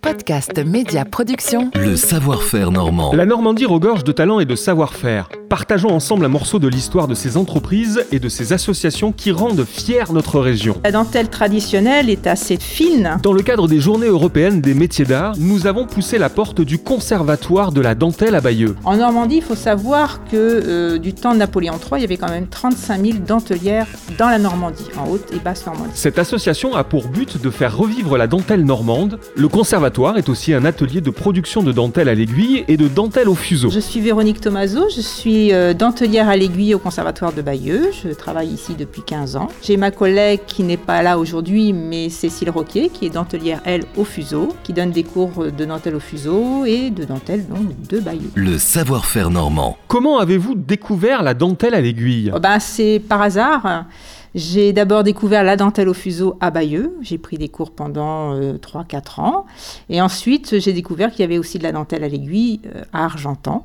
Podcast Média Production. Le savoir-faire normand. La Normandie regorge de talent et de savoir-faire. Partageons ensemble un morceau de l'histoire de ces entreprises et de ces associations qui rendent fière notre région. La dentelle traditionnelle est assez fine. Dans le cadre des Journées européennes des métiers d'art, nous avons poussé la porte du Conservatoire de la dentelle à Bayeux. En Normandie, il faut savoir que euh, du temps de Napoléon III, il y avait quand même 35 000 dentelières dans la Normandie, en haute et basse Normandie. Cette association a pour but de faire revivre la dentelle normande. Le conservatoire est aussi un atelier de production de dentelle à l'aiguille et de dentelle au fuseau. Je suis Véronique Tomaso, je suis euh, dentelière à l'aiguille au Conservatoire de Bayeux. Je travaille ici depuis 15 ans. J'ai ma collègue qui n'est pas là aujourd'hui, mais Cécile Roquet, qui est dentelière, elle, au fuseau, qui donne des cours de dentelle au fuseau et de dentelle donc de Bayeux. Le savoir-faire normand. Comment avez-vous découvert la dentelle à l'aiguille? Oh ben, c'est par hasard. J'ai d'abord découvert la dentelle au fuseau à Bayeux. J'ai pris des cours pendant euh, 3-4 ans. Et ensuite, j'ai découvert qu'il y avait aussi de la dentelle à l'aiguille euh, à Argentan.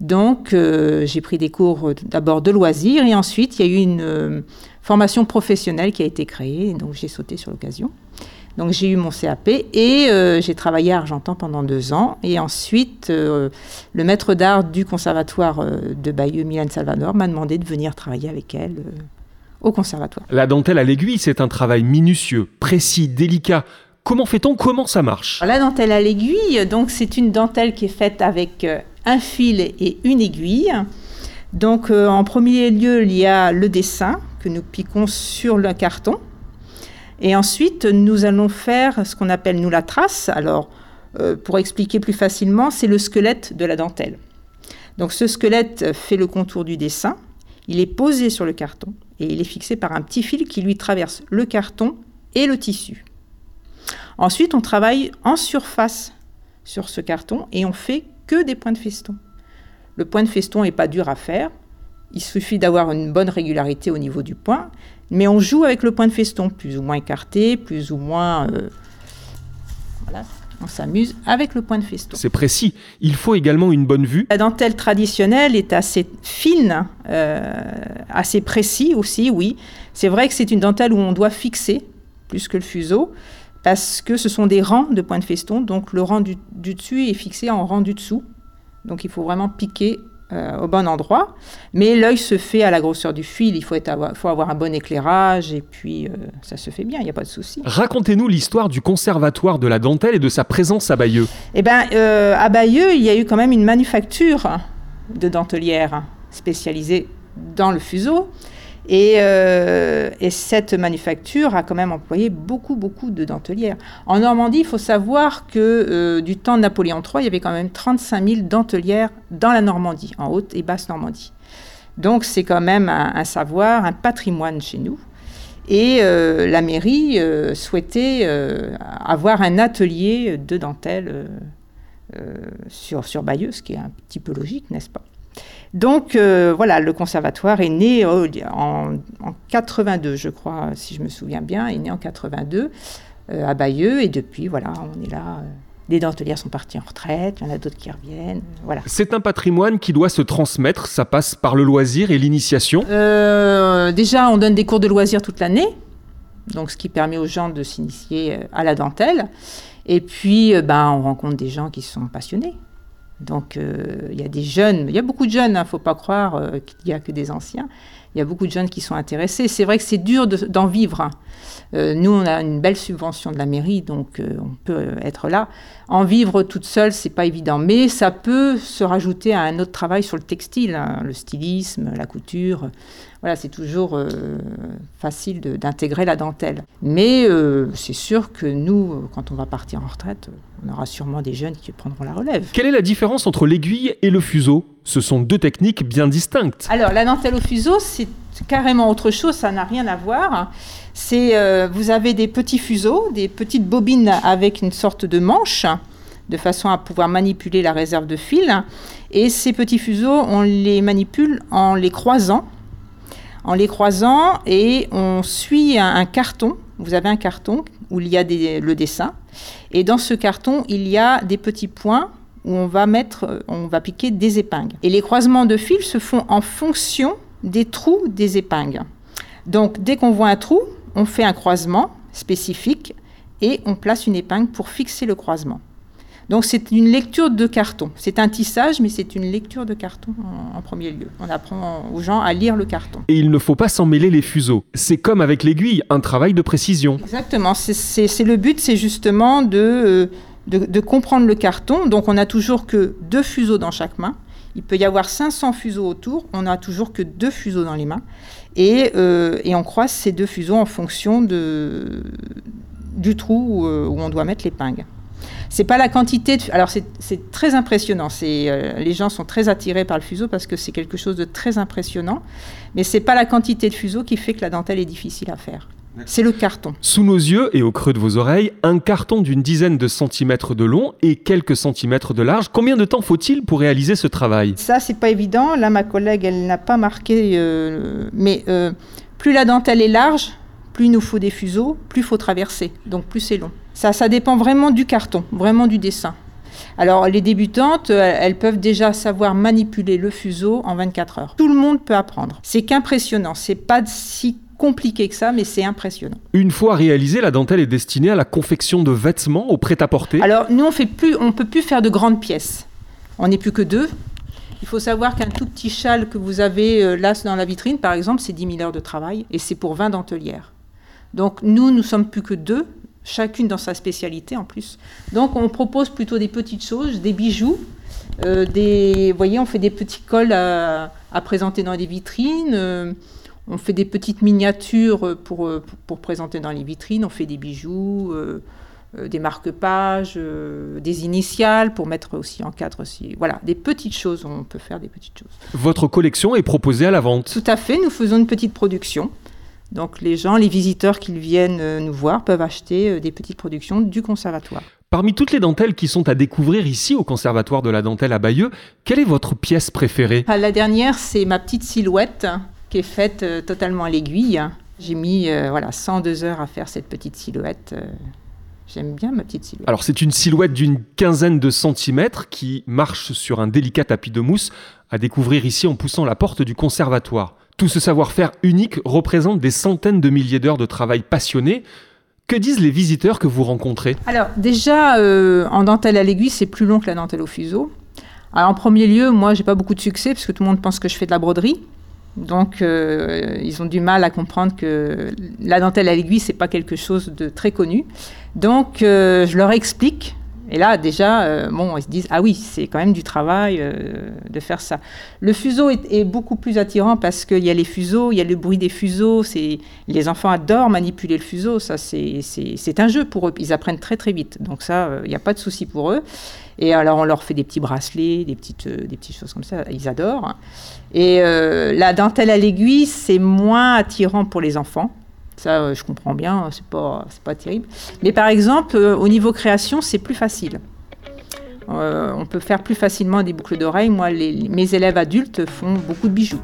Donc, euh, j'ai pris des cours euh, d'abord de loisirs et ensuite, il y a eu une euh, formation professionnelle qui a été créée. Donc, j'ai sauté sur l'occasion. Donc, j'ai eu mon CAP et euh, j'ai travaillé à Argentan pendant deux ans. Et ensuite, le maître d'art du conservatoire de Bayeux, Milan Salvador, m'a demandé de venir travailler avec elle au conservatoire. La dentelle à l'aiguille, c'est un travail minutieux, précis, délicat. Comment fait-on? Comment ça marche? La dentelle à l'aiguille, donc c'est une dentelle qui est faite avec un fil et une aiguille. Donc euh, en premier lieu, il y a le dessin que nous piquons sur le carton. Et ensuite, nous allons faire ce qu'on appelle nous la trace. Alors, euh, pour expliquer plus facilement, c'est le squelette de la dentelle. Donc ce squelette fait le contour du dessin. Il est posé sur le carton et il est fixé par un petit fil qui lui traverse le carton et le tissu. Ensuite, on travaille en surface sur ce carton et on fait que des points de feston. Le point de feston n'est pas dur à faire. Il suffit d'avoir une bonne régularité au niveau du point, mais on joue avec le point de feston, plus ou moins écarté, plus ou moins. euh, voilà, on s'amuse avec le point de feston. C'est précis. Il faut également une bonne vue. La dentelle traditionnelle est assez fine, euh, assez précis aussi, oui. C'est vrai que c'est une dentelle où on doit fixer plus que le fuseau, parce que ce sont des rangs de points de feston, donc le rang du, du dessus est fixé en rang du dessous. Donc il faut vraiment piquer euh, au bon endroit. Mais l'œil se fait à la grosseur du fil, il faut, être avoir, faut avoir un bon éclairage, et puis euh, ça se fait bien, il n'y a pas de souci. Racontez-nous l'histoire du conservatoire de la dentelle et de sa présence à Bayeux. Eh bien, euh, à Bayeux, il y a eu quand même une manufacture de dentelières spécialisée dans le fuseau. Et, euh, et cette manufacture a quand même employé beaucoup, beaucoup de dentelières. En Normandie, il faut savoir que euh, du temps de Napoléon III, il y avait quand même 35 000 dentelières dans la Normandie, en haute et basse Normandie. Donc c'est quand même un, savoir, un patrimoine chez nous. Et euh, la mairie souhaitait avoir un atelier de dentelle sur Bayeux, ce qui est un petit peu logique, n'est-ce pas? Donc euh, voilà, le conservatoire est né en, en 82, je crois, si je me souviens bien, est né en 82 euh, à Bayeux, et depuis, voilà, on est là. euh, les dentelières sont parties en retraite, il y en a d'autres qui reviennent, voilà. C'est un patrimoine qui doit se transmettre. Ça passe par le loisir et l'initiation. Euh, déjà, on donne des cours de loisirs toute l'année, donc ce qui permet aux gens de s'initier à la dentelle. Et puis, ben, on rencontre des gens qui sont passionnés. Donc, euh, il y a des jeunes, il y a beaucoup de jeunes, il ne faut pas croire euh, qu'il n'y a que des anciens. Il y a beaucoup de jeunes qui sont intéressés. C'est vrai que c'est dur de- d'en vivre. hein. Euh, nous, on a une belle subvention de la mairie, donc euh, on peut euh, être là. En vivre toute seule, c'est pas évident, mais ça peut se rajouter à un autre travail sur le textile, hein, le stylisme, la couture. Voilà, c'est toujours facile d'intégrer la dentelle. Mais c'est sûr que nous, quand on va partir en retraite, on aura sûrement des jeunes qui prendront la relève. Quelle est la différence entre l'aiguille et le fuseau? Ce sont deux techniques bien distinctes. Alors, la dentelle au fuseau, c'est carrément autre chose, ça n'a rien à voir. C'est, euh, vous avez des petits fuseaux, des petites bobines avec une sorte de manche, de façon à pouvoir manipuler la réserve de fil. Et ces petits fuseaux, on les manipule en les croisant, en les croisant, et on suit un, carton. Vous avez un carton où il y a le dessin, et dans ce carton, il y a des petits points où on va mettre, on va piquer des épingles. Et les croisements de fils se font en fonction des trous des épingles. Donc, dès qu'on voit un trou, on fait un croisement spécifique et on place une épingle pour fixer le croisement. Donc c'est une lecture de carton. C'est un tissage, mais c'est une lecture de carton en, en, premier lieu. On apprend aux gens à lire le carton. Et il ne faut pas s'en mêler les fuseaux. C'est comme avec l'aiguille, un travail de précision. Exactement. C'est le but, c'est justement de, euh, de, comprendre le carton. Donc on n'a toujours que deux fuseaux dans chaque main. Il peut y avoir 500 fuseaux autour. On n'a toujours que deux fuseaux dans les mains. Et, euh, on croise ces deux fuseaux en fonction du trou où, où on doit mettre l'épingle. C'est pas la quantité. De... Alors c'est très impressionnant. Euh, les gens sont très attirés par le fuseau parce que c'est quelque chose de très impressionnant. Mais c'est pas la quantité de fuseau qui fait que la dentelle est difficile à faire. C'est le carton. Sous nos yeux et au creux de vos oreilles, un carton d'une dizaine de centimètres de long et quelques centimètres de large. Combien de temps faut-il pour réaliser ce travail? Ça, c'est pas évident. Là, ma collègue, elle n'a pas marqué. Euh, mais euh, plus la dentelle est large, plus il nous faut des fuseaux, plus il faut traverser. Donc plus c'est long. Ça, ça dépend vraiment du carton, vraiment du dessin. Alors les débutantes, elles peuvent déjà savoir manipuler le fuseau en 24 heures. Tout le monde peut apprendre. C'est qu'impressionnant. C'est pas si compliqué que ça, mais c'est impressionnant. Une fois réalisée, la dentelle est destinée à la confection de vêtements au prêt-à-porter. Alors nous, on fait plus, on peut plus faire de grandes pièces. On n'est plus que deux. Il faut savoir qu'un tout petit châle que vous avez là dans la vitrine, par exemple, c'est 10 000 heures de travail et c'est pour 20 dentelières. Donc nous, nous sommes plus que deux, chacune dans sa spécialité en plus. Donc on propose plutôt des petites choses, des bijoux, euh, des, vous voyez, on fait des petits cols à, à présenter dans les vitrines. Euh, on fait des petites miniatures pour, pour, pour, présenter dans les vitrines. On fait des bijoux, euh, des marque-pages, des initiales pour mettre aussi en cadre. Aussi. Voilà, des petites choses. On peut faire des petites choses. Votre collection est proposée à la vente Tout à fait. Nous faisons une petite production. Donc les gens, les visiteurs qui viennent nous voir peuvent acheter des petites productions du conservatoire. Parmi toutes les dentelles qui sont à découvrir ici au conservatoire de la dentelle à Bayeux, quelle est votre pièce préférée? La dernière, c'est ma petite silhouette qui est faite euh, totalement à l'aiguille. J'ai mis euh, voilà 102 heures à faire cette petite silhouette. Euh, J'aime bien ma petite silhouette. Alors c'est une silhouette d'une quinzaine de centimètres qui marche sur un délicat tapis de mousse à découvrir ici en poussant la porte du conservatoire. Tout ce savoir-faire unique représente des centaines de milliers d'heures de travail passionné. Que disent les visiteurs que vous rencontrez? Alors déjà, euh, en dentelle à l'aiguille, c'est plus long que la dentelle au fuseau. Alors en premier lieu, moi, j'ai pas beaucoup de succès parce que tout le monde pense que je fais de la broderie. Donc, euh, ils ont du mal à comprendre que la dentelle à l'aiguille, c'est pas quelque chose de très connu. Donc, euh, je leur explique et là, déjà, euh, bon, ils se disent ah oui, c'est quand même du travail de faire ça. Le fuseau est, beaucoup plus attirant parce qu'il y a les fuseaux, il y a le bruit des fuseaux. Les enfants adorent manipuler le fuseau. Ça, c'est un jeu pour eux. Ils apprennent très très vite. Donc ça, il n'y a pas de souci pour eux. Et alors, on leur fait des petits bracelets, des petites, euh, des petites choses comme ça. Ils adorent. Et euh, la dentelle à l'aiguille, c'est moins attirant pour les enfants. Ça, euh, je comprends bien, c'est pas, pas terrible. Mais par exemple, au niveau création, c'est plus facile. On peut faire plus facilement des boucles d'oreilles. Moi, mes élèves adultes font beaucoup de bijoux.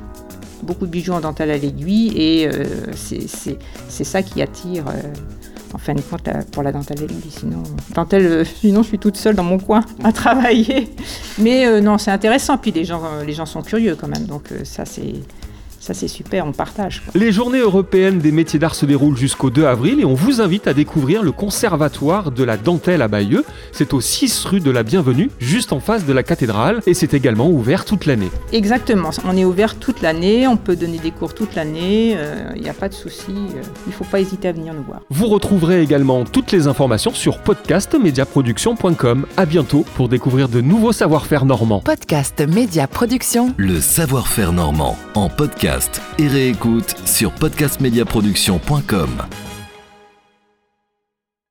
Beaucoup de bijoux en dentelle à l'aiguille et euh, c'est ça qui attire en fin de compte pour la dentelle à l'aiguille. Sinon, dentelle, sinon, je suis toute seule dans mon coin à travailler. Mais non, c'est intéressant. Puis les gens, les gens sont curieux quand même. Donc ça, c'est ça c'est super, on partage. Quoi. Les journées européennes des métiers d'art se déroulent jusqu'au 2 avril et on vous invite à découvrir le conservatoire de la dentelle à Bayeux. C'est au 6 rue de la Bienvenue, juste en face de la cathédrale et c'est également ouvert toute l'année. Exactement, on est ouvert toute l'année, on peut donner des cours toute l'année, il euh, n'y a pas de souci, euh, il ne faut pas hésiter à venir nous voir. Vous retrouverez également toutes les informations sur podcastmediaproduction.com. À bientôt pour découvrir de nouveaux savoir-faire normands. Podcast Média Production. Le savoir-faire normand en et réécoute sur podcastmediaproduction.com.